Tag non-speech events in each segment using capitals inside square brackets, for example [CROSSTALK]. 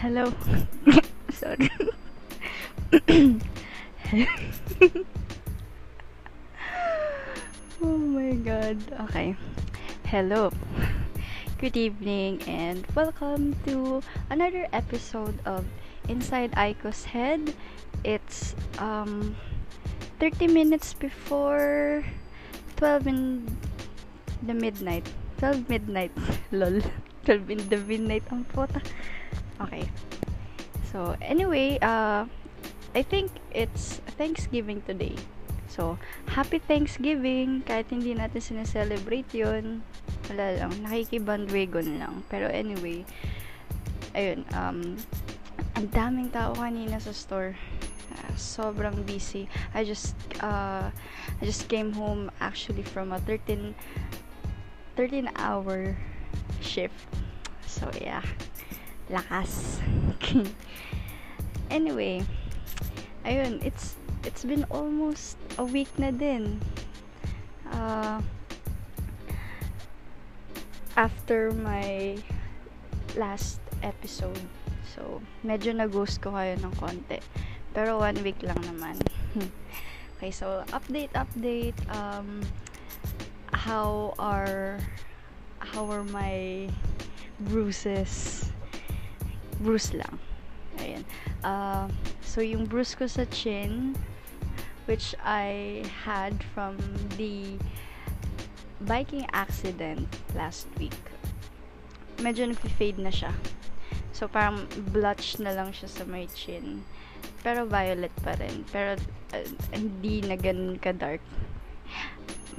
Hello. [LAUGHS] Sorry. [LAUGHS] oh my god. Okay. Hello. Good evening and welcome to another episode of Inside Aiko's Head. It's um 30 minutes before 12 in the midnight. 12 midnight. [LAUGHS] Lol. 12 in the midnight ang. Okay. So, anyway, uh, I think it's Thanksgiving today. So, happy Thanksgiving! Kahit hindi natin sineselebrate yun, wala lang, nakikibandwagon lang. Pero anyway, ayun, um, ang daming tao kanina sa store. Uh, sobrang busy. I just, uh, I just came home actually from a 13, 13 hour shift. So, yeah. Lakas. [LAUGHS] anyway, ayun, it's it's been almost a week na din. Uh, after my last episode. So, medyo na-ghost ko kayo ng konti. Pero one week lang naman. [LAUGHS] okay, so update, update. Um, how are how are my bruises? Bruise lang. Ayan. Uh, so, yung bruise ko sa chin, which I had from the biking accident last week, medyo nag-fade na siya. So, parang blotch na lang siya sa my chin. Pero violet pa rin. Pero, uh, hindi na ganun ka-dark.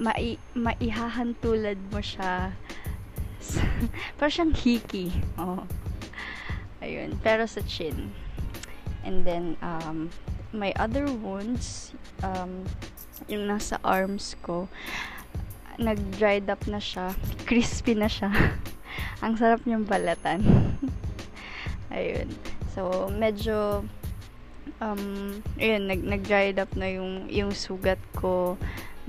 Mai maihahantulad mo siya [LAUGHS] parang siyang hiki. Oh. Ayun. Pero sa chin. And then, um, my other wounds, um, yung nasa arms ko, nag-dried up na siya. [LAUGHS] Crispy na siya. [LAUGHS] Ang sarap niyang balatan. [LAUGHS] ayun. So, medyo, um, ayun, nag, nag-dried up na yung, yung sugat ko.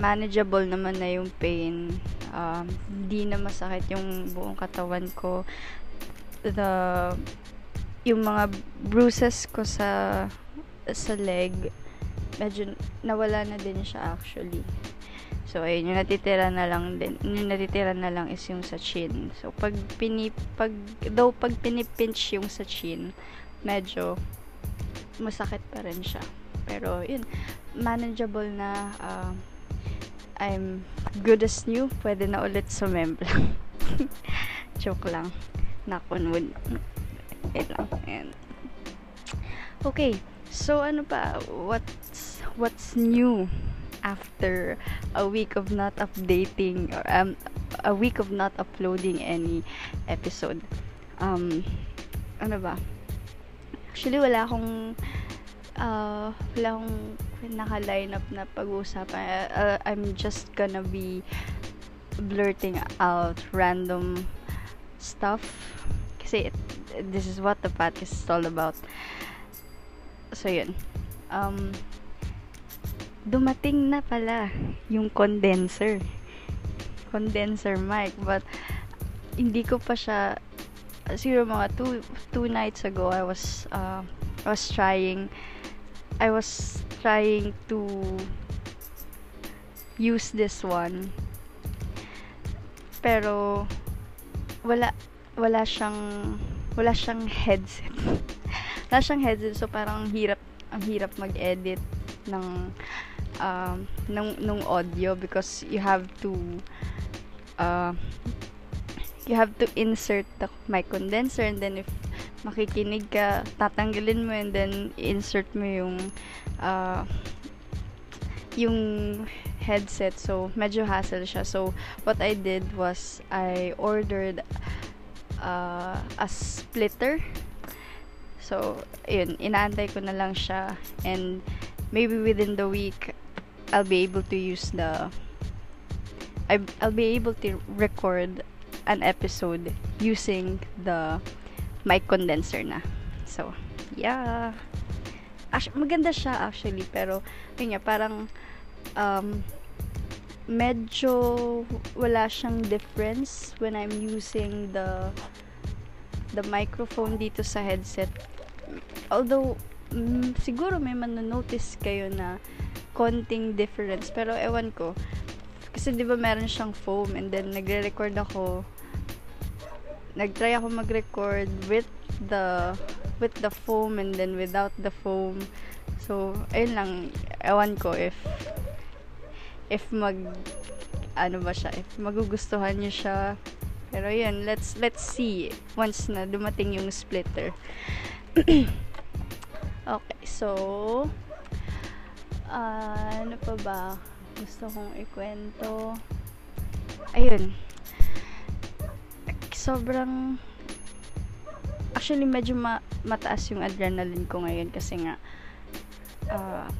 Manageable naman na yung pain. Um, hindi na masakit yung buong katawan ko. The, yung mga bruises ko sa sa leg medyo nawala na din siya actually. So ayun yung natitira na lang din yung natitira na lang is yung sa chin. So pag pinip pag daw pag pinipinch yung sa chin medyo masakit pa rin siya. Pero yun manageable na uh, I'm good as new pwede na ulit sumembla. [LAUGHS] Joke lang. Knock Wait lang. Ayan. Okay. So, ano pa? What's, what's new after a week of not updating or um, a week of not uploading any episode? Um, ano ba? Actually, wala akong uh, wala akong naka-line up na pag-uusapan. Uh, I'm just gonna be blurting out random stuff kasi it, this is what the podcast is all about. So, yun. Um, dumating na pala yung condenser. Condenser mic. But, hindi ko pa siya, siguro mga two, two nights ago, I was, uh, I was trying, I was trying to use this one. Pero, wala, wala siyang, wala siyang headset. [LAUGHS] wala siyang headset so parang hirap ang hirap mag-edit ng um, ng nung audio because you have to uh, you have to insert the mic condenser and then if makikinig ka, tatanggalin mo and then insert mo yung uh, yung headset. So, medyo hassle siya. So, what I did was I ordered uh, a splitter. So, yun, inaantay ko na lang siya and maybe within the week I'll be able to use the I'll be able to record an episode using the mic condenser na. So, yeah. Actually, maganda siya actually, pero yun nga, parang um, medyo wala siyang difference when I'm using the the microphone dito sa headset. Although mm, siguro may manonotice kayo na konting difference pero ewan ko. Kasi di ba meron siyang foam and then nagre-record ako. Nagtry ako mag-record with the with the foam and then without the foam. So ayun lang. Ewan ko if if mag ano ba siya if magugustuhan niyo siya. Pero yun let's let's see. Once na dumating yung splitter. [CLEARS THROAT] Okay so uh, ano pa ba gusto kong ikwento? Ayun. Sobrang actually medyo ma- mataas yung adrenaline ko ngayon kasi nga uh,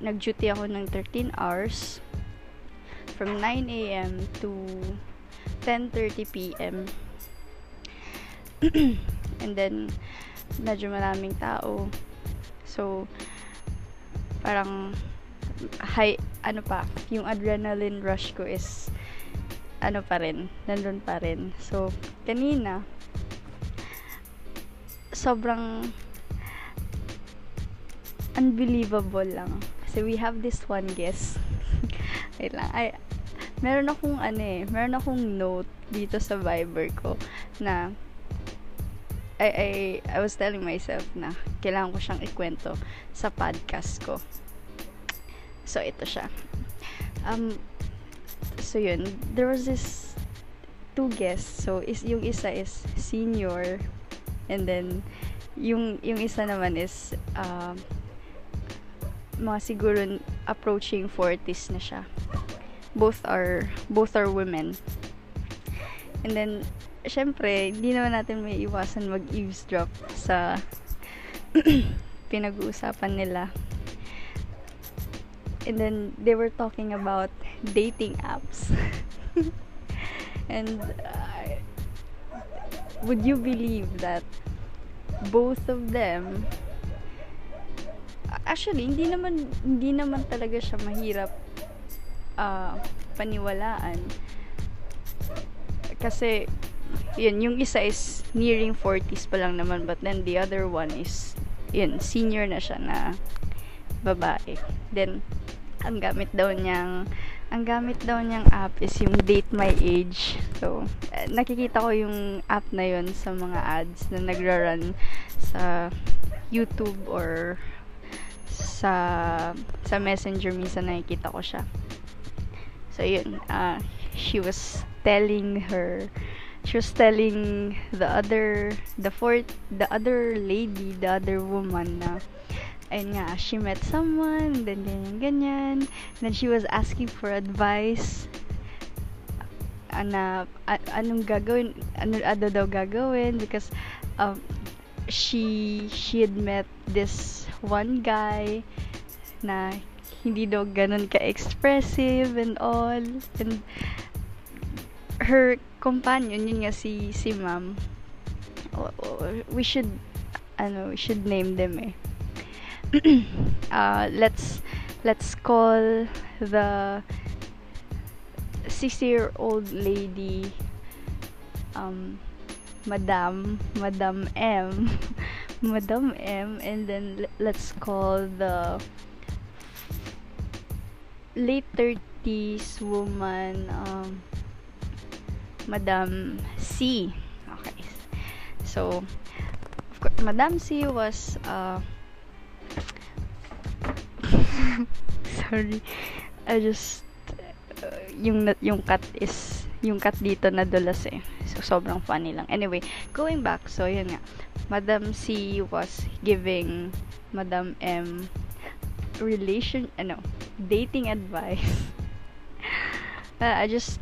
nag-duty ako ng 13 hours from 9 a.m. to 10.30 p.m. [CLEARS THROAT] and then medyo maraming tao so parang high ano pa yung adrenaline rush ko is ano pa rin, nandun pa rin. So, kanina, sobrang unbelievable lang. Kasi we have this one guest. [LAUGHS] Wait lang. Ay, meron akong ano eh, meron akong note dito sa Viber ko na I, I, I was telling myself na kailangan ko siyang ikwento sa podcast ko. So, ito siya. Um, so yun, there was this two guests. So is yung isa is senior and then yung yung isa naman is uh, mga siguro approaching 40s na siya. Both are both are women. And then syempre, hindi naman natin may iwasan mag-eavesdrop sa [CLEARS THROAT] pinag-uusapan nila. And then they were talking about dating apps. [LAUGHS] and uh, would you believe that both of them actually hindi naman hindi naman talaga siya mahirap uh, paniwalaan kasi yun yung isa is nearing 40s pa lang naman but then the other one is yun senior na siya na babae then ang gamit daw niyang ang gamit daw niyang app is yung Date My Age. So, eh, nakikita ko yung app na yon sa mga ads na nagra-run sa YouTube or sa sa Messenger minsan nakikita ko siya. So, yun. Uh, she was telling her she was telling the other the fourth the other lady the other woman na ayun nga, she met someone, then ganyan, ganyan. Then she was asking for advice. Ana, anong gagawin, ano, ano daw gagawin, because um, she, she had met this one guy na hindi daw ganun ka-expressive and all. And her companion, yun nga si, si ma'am, we should, ano, we should name them eh [CLEARS THROAT] uh, let's let's call the 60 year old lady um madam madam m [LAUGHS] madam m and then let's call the late 30s woman um madam c okay so of course madam c was uh [LAUGHS] Sorry. I just uh, yung yung cut is yung cut dito na dulas eh. So sobrang funny lang. Anyway, going back, so yun nga. Madam C was giving Madam M relation ano, dating advice. [LAUGHS] uh, I just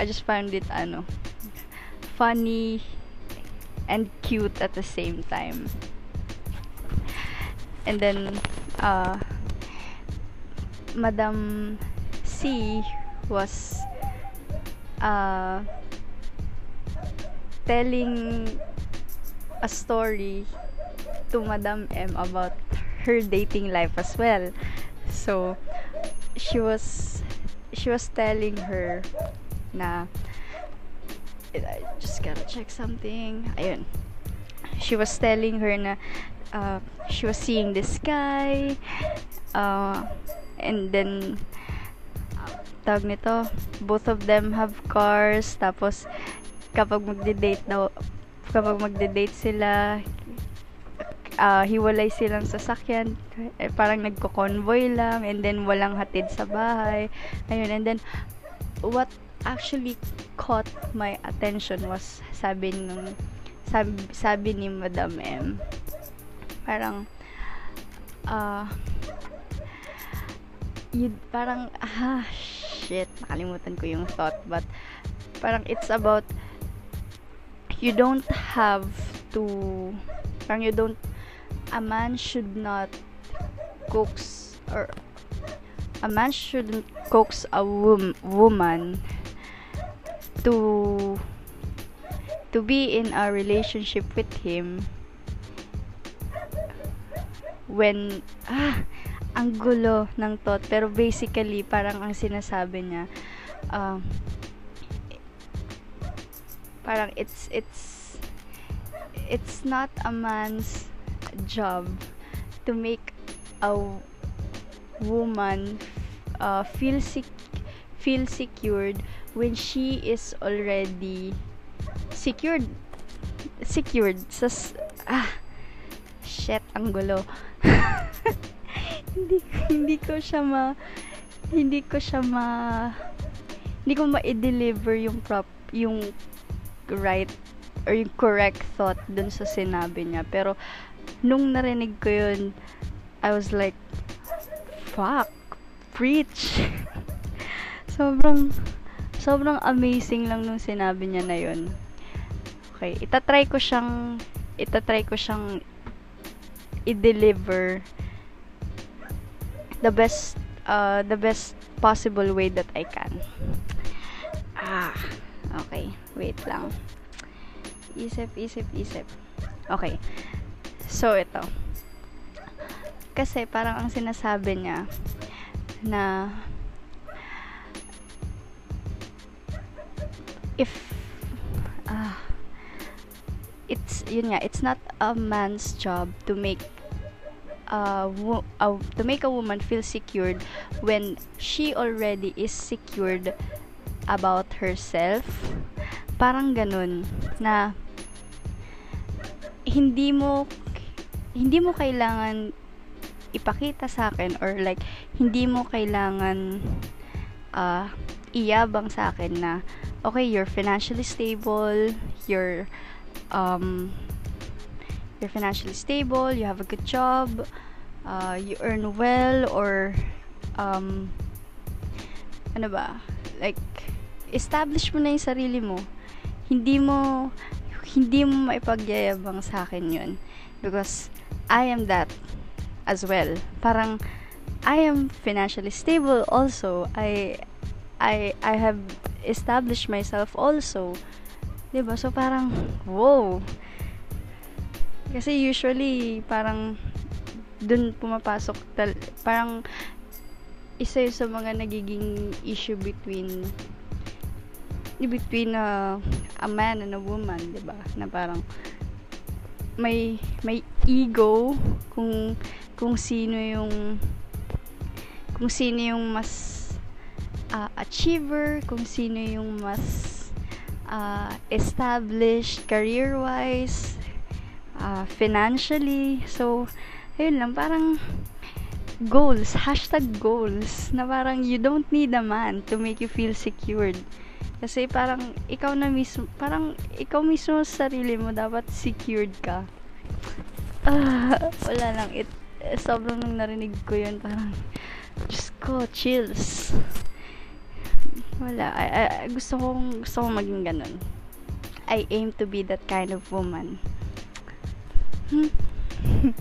I just found it ano funny and cute at the same time. And then uh Madam C was uh, telling a story to Madam M about her dating life as well. So she was she was telling her na I just gotta check something. Ayun. She was telling her na uh, she was seeing this guy. Uh, and then tawag nito, both of them have cars. Tapos, kapag magde-date daw, kapag magde-date sila, uh, hiwalay silang sasakyan. Eh, parang nagko-convoy lang. And then, walang hatid sa bahay. Ayun. And then, what actually caught my attention was sabi nung sabi, sabi ni Madam M parang uh, you, parang ah shit nakalimutan ko yung thought but parang it's about you don't have to parang you don't a man should not coax or a man shouldn't coax a wom- woman to to be in a relationship with him when ah ang gulo ng thought. Pero basically parang ang sinasabi niya uh, parang it's it's it's not a man's job to make a woman uh, feel sick feel secured when she is already secured secured. Sa ah shit ang gulo. [LAUGHS] Hindi hindi ko siya ma hindi ko siya ma hindi ko ma-deliver yung prop yung right or yung correct thought dun sa sinabi niya pero nung narinig ko yun I was like fuck preach [LAUGHS] sobrang sobrang amazing lang nung sinabi niya na yun. Okay, itatry ko siyang itatry ko siyang i-deliver the best uh, the best possible way that I can. Ah, okay. Wait lang. Isip, isip, isip. Okay. So, ito. Kasi parang ang sinasabi niya na if uh, it's yun nga it's not a man's job to make uh, wo- uh, to make a woman feel secured when she already is secured about herself parang ganun na hindi mo hindi mo kailangan ipakita sa akin or like hindi mo kailangan uh, iyabang sa akin na okay, you're financially stable, you're um you're financially stable, you have a good job, uh, you earn well or um ano ba? Like establish mo na yung sarili mo. Hindi mo hindi mo maipagyayabang sa akin 'yun because I am that as well. Parang I am financially stable also. I I I have established myself also. 'Di ba? So parang wow. Kasi usually parang dun pumapasok tal parang isa yun sa mga nagiging issue between between a, a man and a woman, 'di ba? Na parang may may ego kung kung sino yung kung sino yung mas uh, achiever, kung sino yung mas uh, established career-wise, uh, financially. So, ayun lang, parang goals, hashtag goals, na parang you don't need a man to make you feel secured. Kasi parang ikaw na mismo, parang ikaw mismo sa sarili mo dapat secured ka. Ah, wala lang. It, sobrang nang narinig ko yun, parang, just ko, chills. Wala. I, I, gusto kong, gusto kong maging ganun. I aim to be that kind of woman. Hmm. [LAUGHS]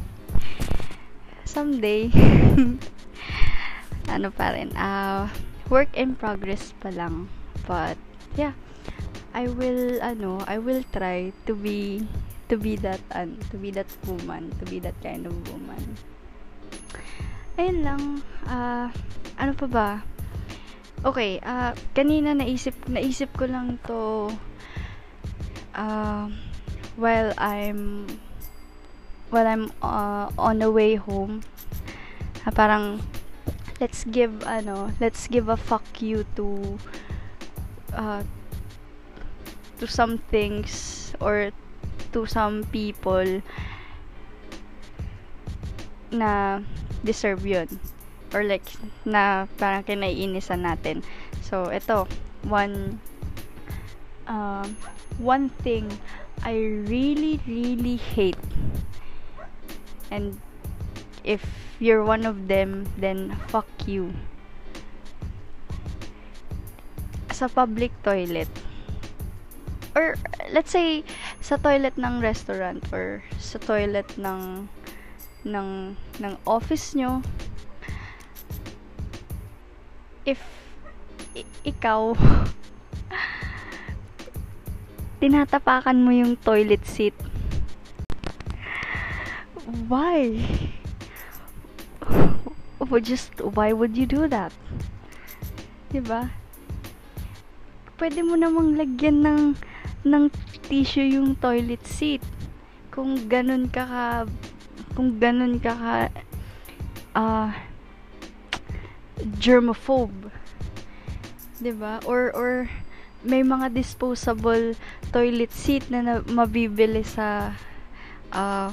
Someday. [LAUGHS] ano pa rin. Uh, work in progress pa lang. But, yeah. I will, ano, I will try to be, to be that, uh, to be that woman. To be that kind of woman. Ayun lang. Uh, ano pa ba? Okay, uh, kanina naisip, naisip ko lang to uh, while I'm while I'm uh, on the way home uh, parang let's give ano let's give a fuck you to uh, to some things or to some people na deserve yun. Or like na parang kinaiinisan natin. So ito one uh, one thing I really really hate. And if you're one of them then fuck you sa public toilet. Or let's say sa toilet ng restaurant or sa toilet ng ng ng office nyo. If i- ikaw [LAUGHS] tinatapakan mo yung toilet seat. Why? [LAUGHS] Just why would you do that? 'di ba pwede mo namang lagyan ng ng tissue yung toilet seat. Kung ganun ka ka kung ganun ka ka uh, germaphobe. 'di ba? Or or may mga disposable toilet seat na, na mabibili sa uh,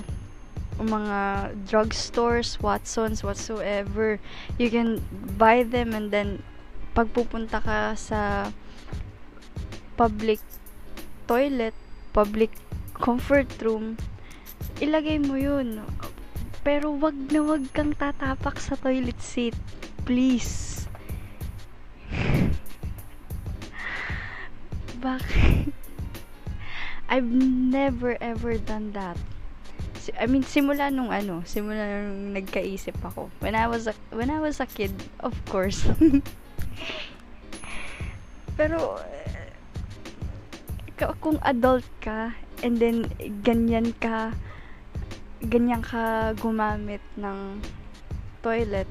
mga drugstores, Watsons, whatsoever. You can buy them and then pagpupunta ka sa public toilet, public comfort room, ilagay mo yun. Pero wag na wag kang tatapak sa toilet seat. Please. [LAUGHS] Bakit? [LAUGHS] I've never ever done that. I mean, simula nung ano, simula nung nagkaisip ako. When I was a, when I was a kid, of course. [LAUGHS] Pero, kung adult ka, and then, ganyan ka, ganyan ka gumamit ng toilet,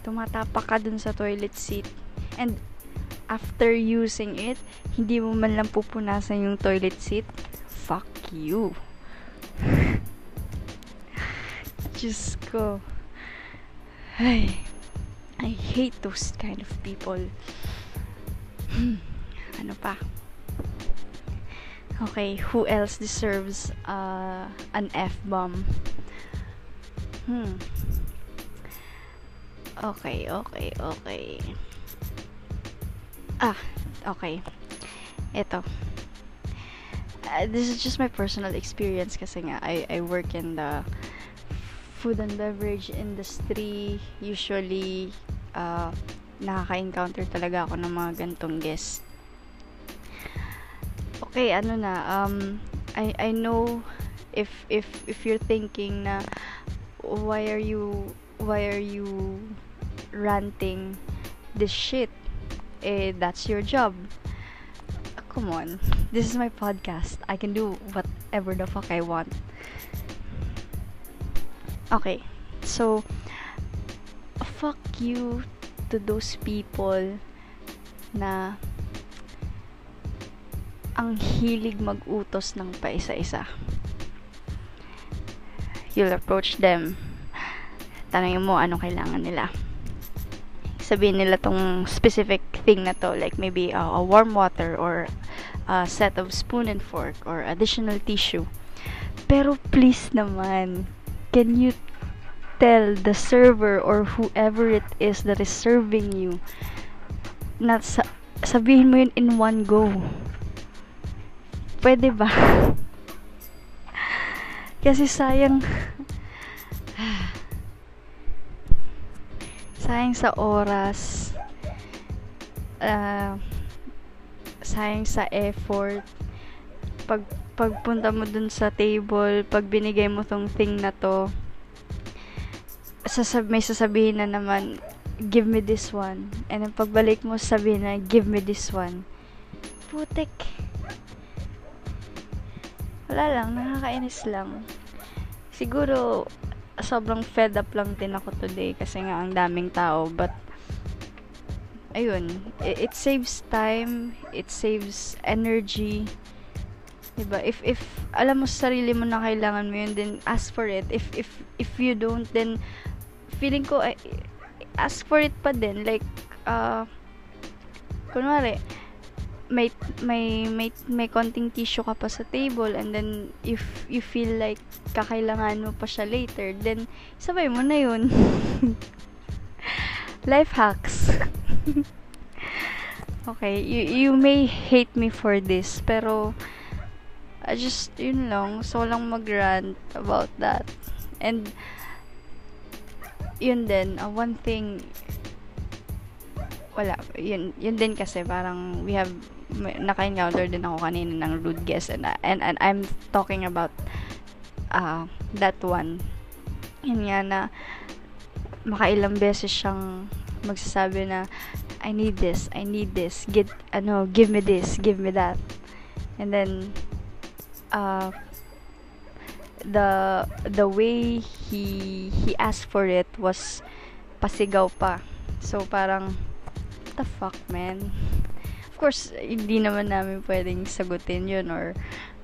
tumatapak ka dun sa toilet seat, and, after using it, hindi mo man lang pupunasan yung toilet seat, fuck you. [LAUGHS] Diyos ko. Ay, I hate those kind of people. Hmm, ano pa? Okay, who else deserves uh, an F-bomb? Hmm. Okay, okay, okay. Ah, okay. Ito. Uh, this is just my personal experience kasi nga I, I work in the food and beverage industry. Usually, uh, nakaka-encounter talaga ako ng mga gantong guests. Okay, ano na, um, I, I know if, if, if you're thinking na why are you, why are you ranting this shit? eh, that's your job. Come on. This is my podcast. I can do whatever the fuck I want. Okay. So, fuck you to those people na ang hilig mag-utos ng paisa-isa. You'll approach them. Tanongin mo anong kailangan nila sabihin nila tong specific thing na to like maybe uh, a warm water or a set of spoon and fork or additional tissue pero please naman can you tell the server or whoever it is that is serving you na sa sabihin mo yun in one go pwede ba? Kasi sayang. Sayang sa oras. Uh, sayang sa effort. Pag pagpunta mo dun sa table pag binigay mo tong thing na to sasab may sasabihin na naman give me this one. And then pagbalik mo sabihin na give me this one. Putik wala lang nakakainis lang siguro sobrang fed up lang din ako today kasi nga ang daming tao but ayun it, it saves time it saves energy 'Diba? If if alam mo sa sarili mo na kailangan mo 'yun, then ask for it. If if if you don't, then feeling ko ask for it pa din like uh kunwari may may may may konting tissue ka pa sa table and then if you feel like kakailangan mo pa siya later then sabay mo na yun. [LAUGHS] Life hacks. [LAUGHS] Okay you you may hate me for this pero I just yun lang. So lang mag-rant about that. And yun din uh, one thing wala yun yun din kasi parang we have naka-encounter din ako kanina ng rude guest and, and, and I'm talking about uh, that one yun nga na makailang beses siyang magsasabi na I need this, I need this, get, ano, give me this, give me that. And then, uh, the, the way he, he asked for it was pasigaw pa. So, parang, what the fuck, man? Of course, hindi naman namin pwedeng sagutin yun or,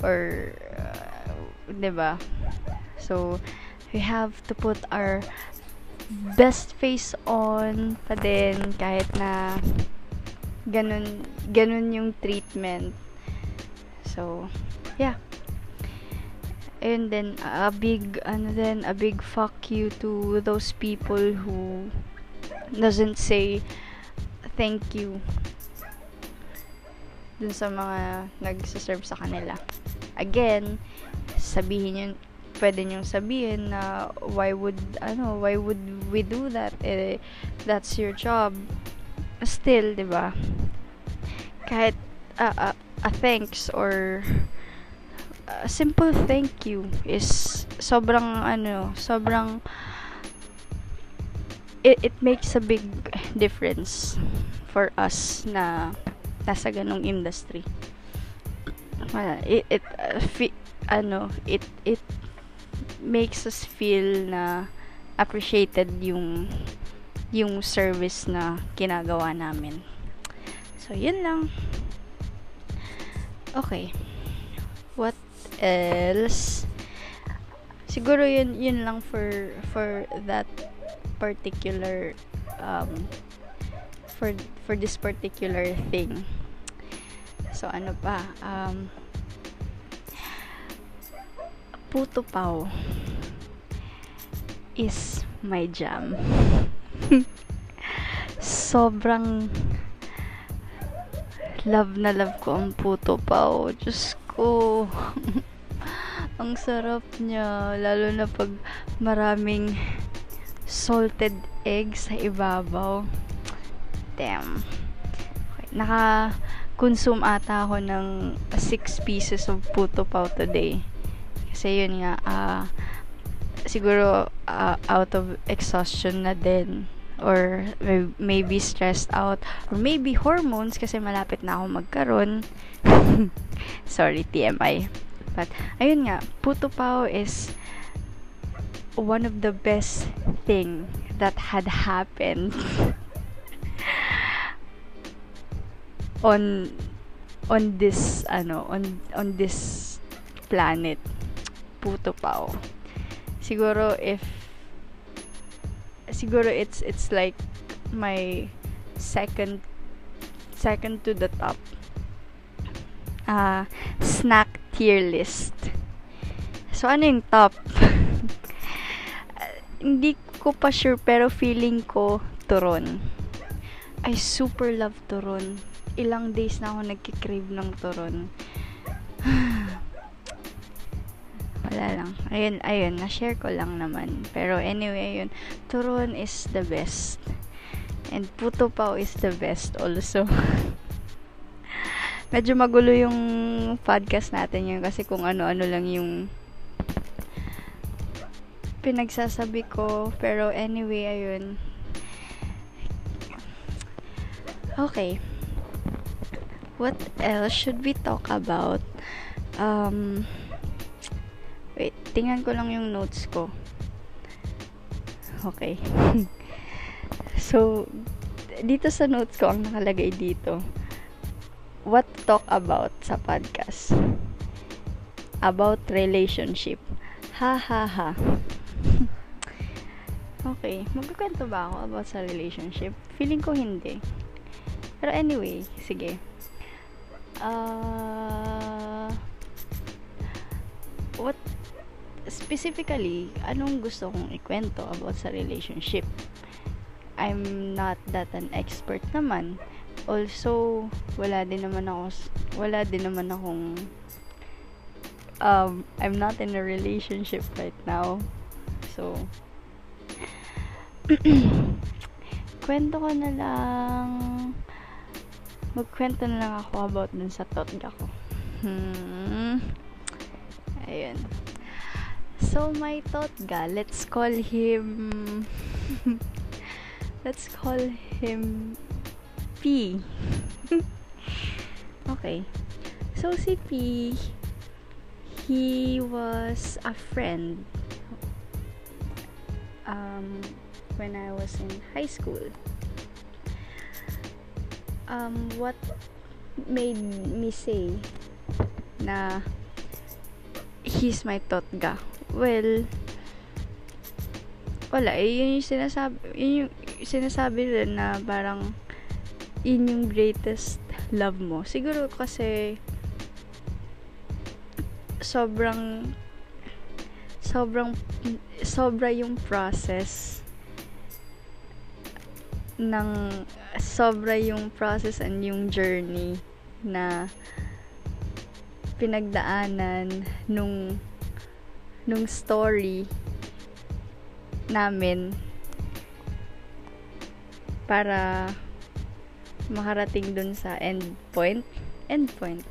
or, uh, ba? So, we have to put our best face on pa din kahit na ganun ganun yung treatment. So, yeah. And then a big ano then a big fuck you to those people who doesn't say thank you dun sa mga nagsiserve sa kanila. Again, sabihin yun, pwede nyo sabihin na why would, ano, why would we do that? Eh, that's your job. Still, di ba? Kahit uh, uh, a thanks or a simple thank you is sobrang ano, sobrang it, it makes a big difference for us na nasa ganong industry. Wala, it, it uh, fi, ano, it it makes us feel na appreciated yung yung service na ginagawa namin. So, yun lang. Okay. What else? Siguro yun yun lang for for that particular um for for this particular thing. So ano pa? Um Puto Pau is my jam. [LAUGHS] Sobrang love na love ko ang Puto Pau. Diyos ko. [LAUGHS] ang sarap niya. Lalo na pag maraming salted egg sa ibabaw damn. Okay, naka-consume ata ako ng 6 pieces of puto pao today. Kasi yun nga, uh, siguro uh, out of exhaustion na din. Or maybe stressed out. Or maybe hormones kasi malapit na ako magkaroon. [LAUGHS] Sorry TMI but ayun nga puto pao is one of the best thing that had happened [LAUGHS] on on this ano on on this planet. Puto pao siguro if siguro it's it's like my second second to the top. Uh, snack tier list. So ano yung top? [LAUGHS] Hindi ko pa sure pero feeling ko turon. I super love turon ilang days na ako nagkikrave ng turon. [SIGHS] Wala lang. Ayun, ayun, na-share ko lang naman. Pero anyway, yun. Turon is the best. And puto pao is the best also. [LAUGHS] Medyo magulo yung podcast natin yun kasi kung ano-ano lang yung pinagsasabi ko. Pero anyway, ayun. Okay what else should we talk about? Um, wait, tingnan ko lang yung notes ko. Okay. [LAUGHS] so, dito sa notes ko, ang nakalagay dito, what to talk about sa podcast. about relationship. Ha ha ha. [LAUGHS] okay, magkukwento ba ako about sa relationship? Feeling ko hindi. Pero anyway, sige. Uh, what specifically, anong gusto kong ikwento about sa relationship? I'm not that an expert naman. Also, wala din naman ako, wala din naman akong, um, I'm not in a relationship right now. So, [CLEARS THROAT] kwento ko na lang, magkwento na lang ako about dun sa totga ko. Hmm. Ayun. So, my totga, let's call him, [LAUGHS] let's call him P. [LAUGHS] okay. So, si P, he was a friend um, when I was in high school. Um, what made me say na he's my totga? Well, wala, eh, yun yung sinasabi, yun yung sinasabi rin na parang yun yung greatest love mo. Siguro kasi sobrang sobrang sobra yung process ng sobra yung process and yung journey na pinagdaanan nung nung story namin para makarating dun sa end point. End point.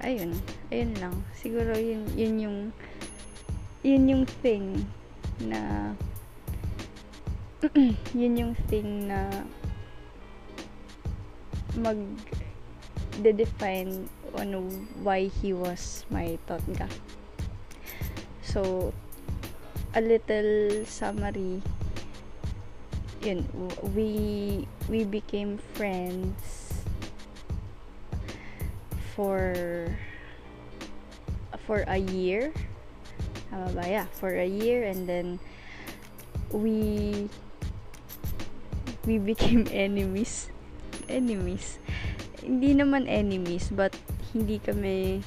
Ayun. Ayun lang. Siguro yun yun yung yun yung thing na yun yung thing na mag de-define on why he was my totga so a little summary. Yun, we we became friends for for a year. Tama ba? Yeah, for a year and then we we became enemies [LAUGHS] enemies hindi naman enemies but hindi kami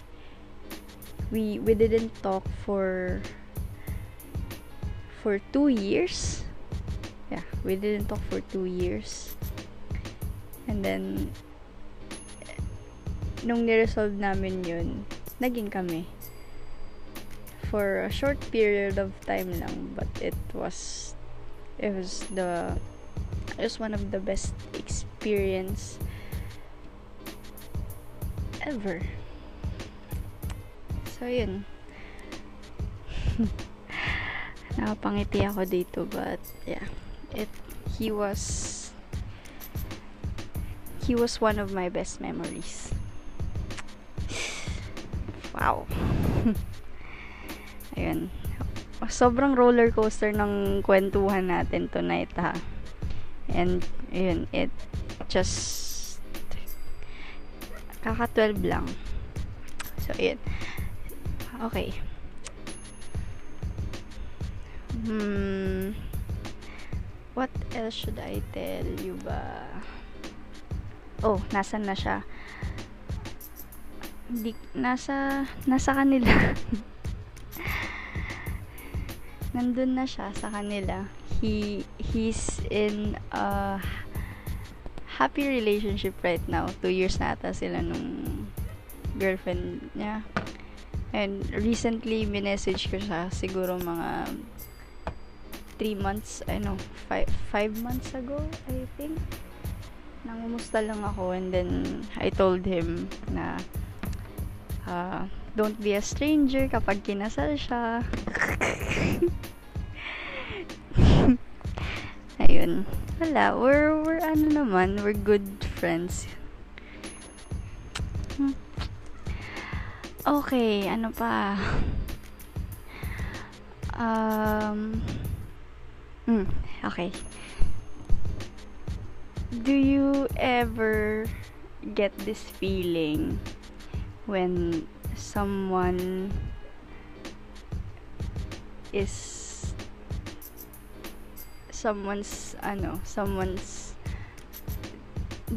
we we didn't talk for for two years yeah, we didn't talk for two years. And then, nung niresolve namin yun, naging kami. For a short period of time lang, but it was, it was the, it was one of the best experience ever. So, yun. [LAUGHS] Nakapangiti ako dito, but, yeah. It he was he was one of my best memories. [SIGHS] Wow. [LAUGHS] Ayun. Sobrang roller coaster ng kwentuhan natin tonight ha and ayun it just kaka 12 lang so ayun okay hmm What else should I tell you ba? Oh, nasan na siya? Hindi, nasa, nasa kanila. [LAUGHS] Nandun na siya sa kanila. He, he's in a happy relationship right now. Two years na ata sila nung girlfriend niya. And recently, minessage ko siya siguro mga 3 months, ano, 5 5 months ago, I think. Nangumusta lang ako and then I told him na uh, don't be a stranger kapag kinasal siya. [LAUGHS] Ayun. Wala. We're, we're ano naman, we're good friends. Hmm. Okay, ano pa? Um, Mm, okay. Do you ever get this feeling when someone is someone's ano someone's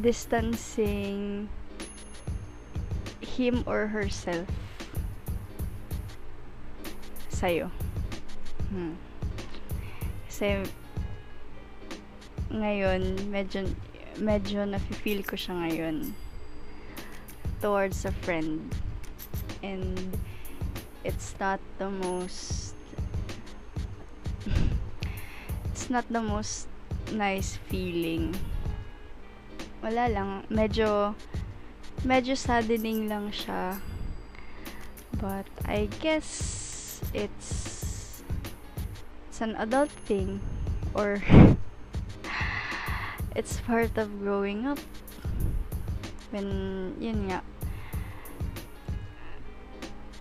distancing him or herself sa'yo. Hmm. Kasi ngayon, medyo medyo nafe-feel ko siya ngayon towards a friend. And it's not the most not the most nice feeling. Wala lang, medyo medyo saddening lang siya. But I guess it's it's an adult thing or [LAUGHS] it's part of growing up when yun nga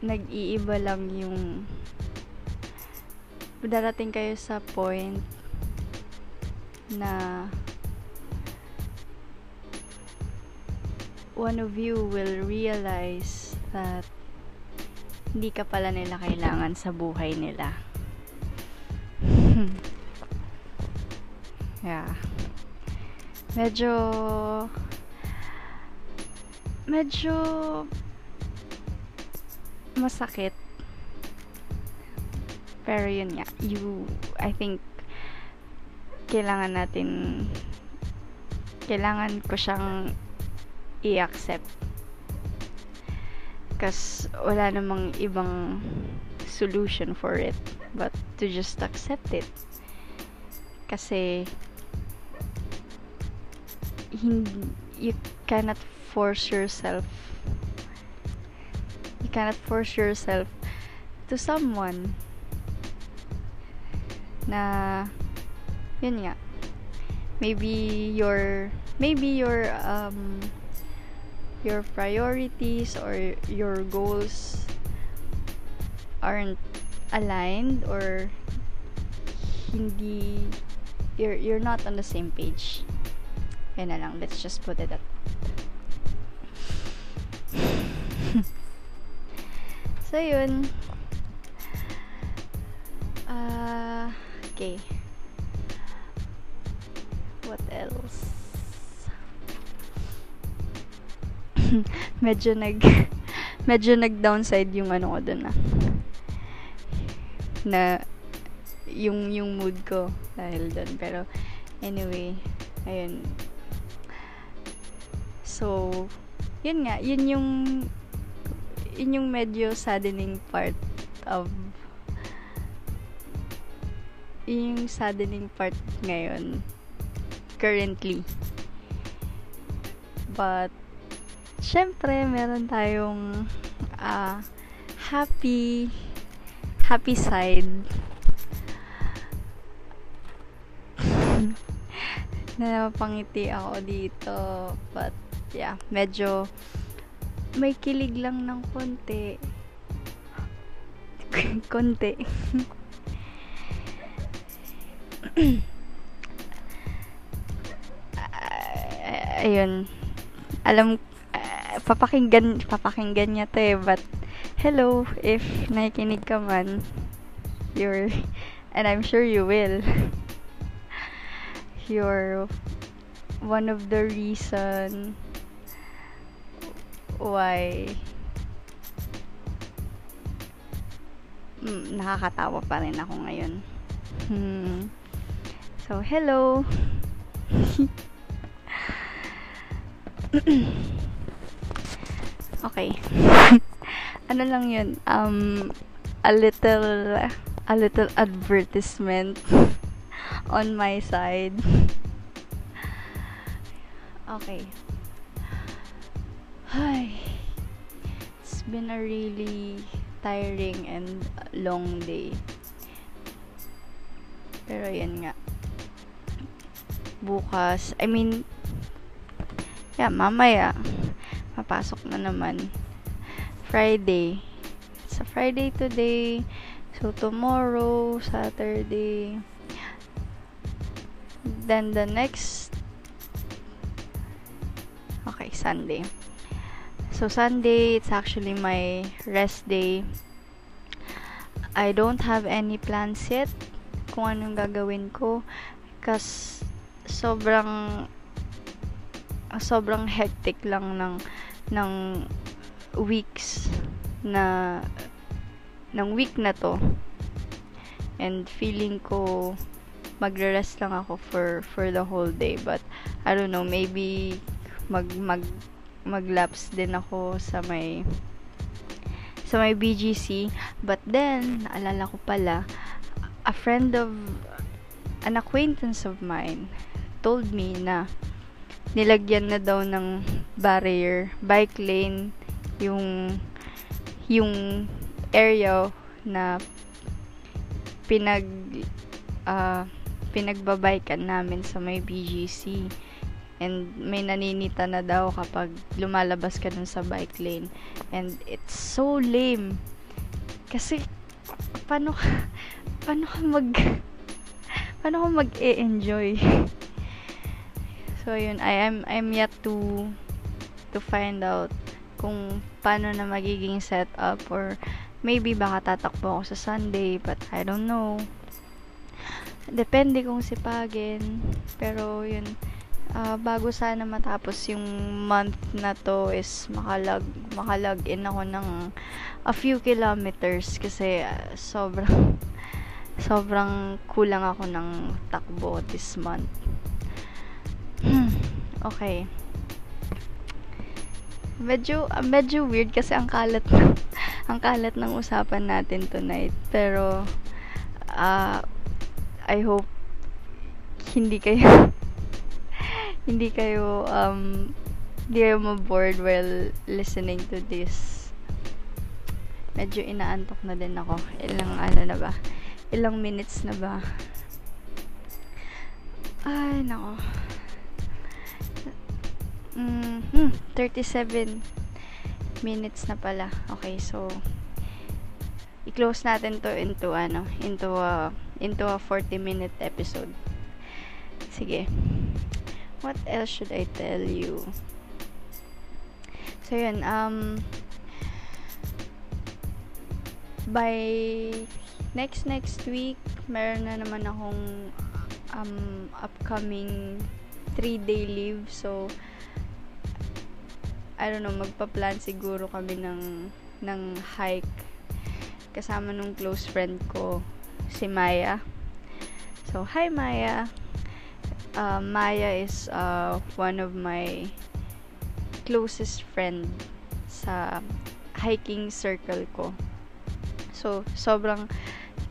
nag-iiba lang yung darating kayo sa point na one of you will realize that hindi ka pala nila kailangan sa buhay nila. [LAUGHS] yeah. Medyo medyo masakit. Pero yun nga, you, I think, kailangan natin, kailangan ko siyang i-accept. Kasi wala namang ibang solution for it but to just accept it. Kasi hindi, you cannot force yourself you cannot force yourself to someone na yun nga. Maybe your maybe your um your priorities or your goals aren't aligned or hindi you're you're not on the same page. Yun na lang. Let's just put it at [LAUGHS] so yun. Uh, okay else [LAUGHS] medyo nag [LAUGHS] medyo nag downside yung ano ko dun ah. Na yung yung mood ko dahil doon pero anyway ayun. So yun nga yun yung yun yung medyo saddening part of yun yung saddening part ngayon currently. But syempre meron tayong uh, happy happy side. [LAUGHS] Na napangiti ako dito but yeah medyo may kilig lang ng konti. [LAUGHS] Konti [LAUGHS] ayun. Alam uh, papakinggan papakinggan niya to eh but hello if nakikinig ka man you're and I'm sure you will you're one of the reason why mm, nakakatawa pa rin ako ngayon. Hmm. so hello [LAUGHS] [CLEARS THROAT] okay [LAUGHS] ano lang yun um a little a little advertisement [LAUGHS] on my side [LAUGHS] okay Hi. It's been a really tiring and long day. Pero yan nga. Bukas, I mean, yeah, mamaya, mapasok na naman. Friday. It's a Friday today. So, tomorrow, Saturday. Then, the next, okay, Sunday. So, Sunday, it's actually my rest day. I don't have any plans yet kung anong gagawin ko. Kasi sobrang sobrang hectic lang ng ng weeks na ng week na to. And feeling ko magre-rest lang ako for for the whole day. But I don't know maybe mag mag maglapse din ako sa may sa may BGC but then naalala ko pala a friend of an acquaintance of mine told me na nilagyan na daw ng barrier bike lane yung yung area na pinag uh, pinagbabaykan namin sa may BGC. And may naninita na daw kapag lumalabas ka dun sa bike lane. And it's so lame. Kasi, paano [LAUGHS] paano ka mag, [LAUGHS] paano ka mag-e-enjoy? [LAUGHS] so, yun, I am, I'm yet to, to find out kung paano na magiging setup or maybe baka tatakbo ako sa Sunday but I don't know. Depende kung sipagin pero yun uh, bago sana matapos yung month na to is makalag makalag in ako ng a few kilometers kasi uh, sobrang [LAUGHS] sobrang kulang ako ng takbo this month okay medyo uh, medyo weird kasi ang kalat [LAUGHS] ang kalat ng usapan natin tonight pero uh, I hope hindi kayo [LAUGHS] hindi kayo um hindi kayo ma-bored while listening to this. Medyo inaantok na din ako. Ilang ano na ba? Ilang minutes na ba? Ay, nako. Mm, hmm, 37 minutes na pala. Okay, so i-close natin to into ano, into a into a 40 minute episode. Sige. What else should I tell you? So yun, um by next next week, meron na naman akong um upcoming 3 day leave. So I don't know, magpa-plan siguro kami ng ng hike kasama nung close friend ko si Maya. So, hi Maya. Uh, Maya is uh, one of my closest friend sa hiking circle ko. So, sobrang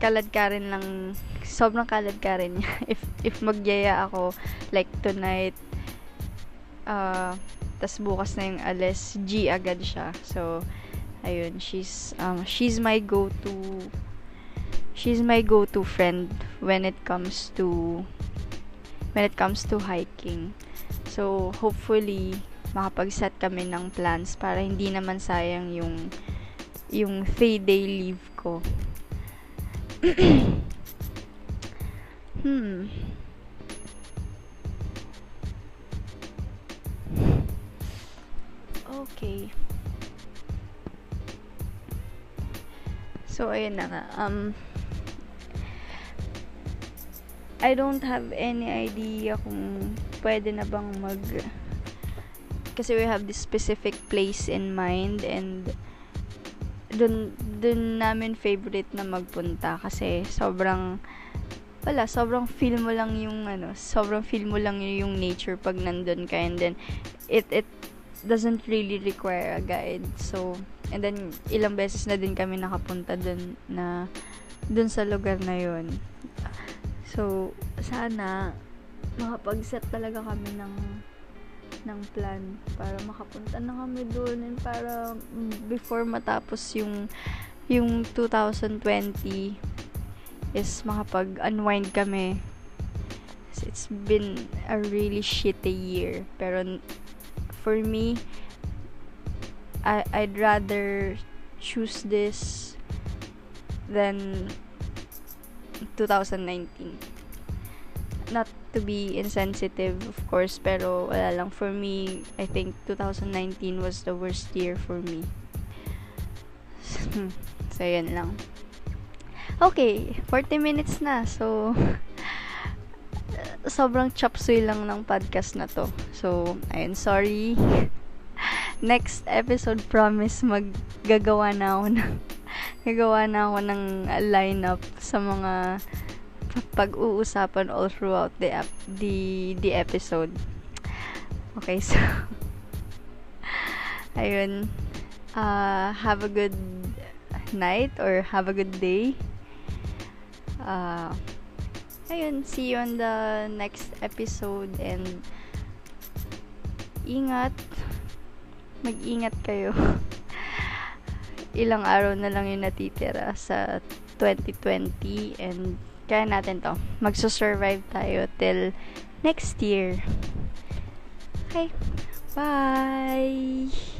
kalad ka rin lang sobrang kalad ka rin niya [LAUGHS] if if magyaya ako like tonight uh tas bukas na yung alis G agad siya. So ayun she's um she's my go-to she's my go-to friend when it comes to when it comes to hiking. So hopefully makapag-set kami ng plans para hindi naman sayang yung yung 3 day leave ko. [CLEARS THROAT] Hmm okay So, ayun na nga. Um, I don't have any idea kung pwede na bang mag kasi we have this specific place in mind and dun, dun namin favorite na magpunta kasi sobrang wala, sobrang feel mo lang yung ano, sobrang feel mo lang yung nature pag nandun ka and then it it doesn't really require a guide. So, And then, ilang beses na din kami nakapunta dun na dun sa lugar na yun. So, sana makapag-set talaga kami ng ng plan para makapunta na kami doon and para before matapos yung yung 2020 is makapag-unwind kami. It's been a really shitty year. Pero for me, I, I'd rather choose this than 2019. Not to be insensitive, of course, pero wala lang. For me, I think 2019 was the worst year for me. [LAUGHS] so, yun lang. Okay, 40 minutes na. So, [LAUGHS] sobrang chapsuy lang ng podcast na to. So, ayun, sorry. Next episode, promise, maggagawa na ako ng [LAUGHS] gagawa na ako ng lineup sa mga pag-uusapan all throughout the ap- the the episode. Okay, [LAUGHS] so ayun. Uh, have a good night or have a good day. Uh, ayun, see you on the next episode and ingat. Mag-ingat kayo. [LAUGHS] Ilang araw na lang yung natitira sa 2020 and kaya natin to. Magsusurvive tayo till next year. Okay. Bye!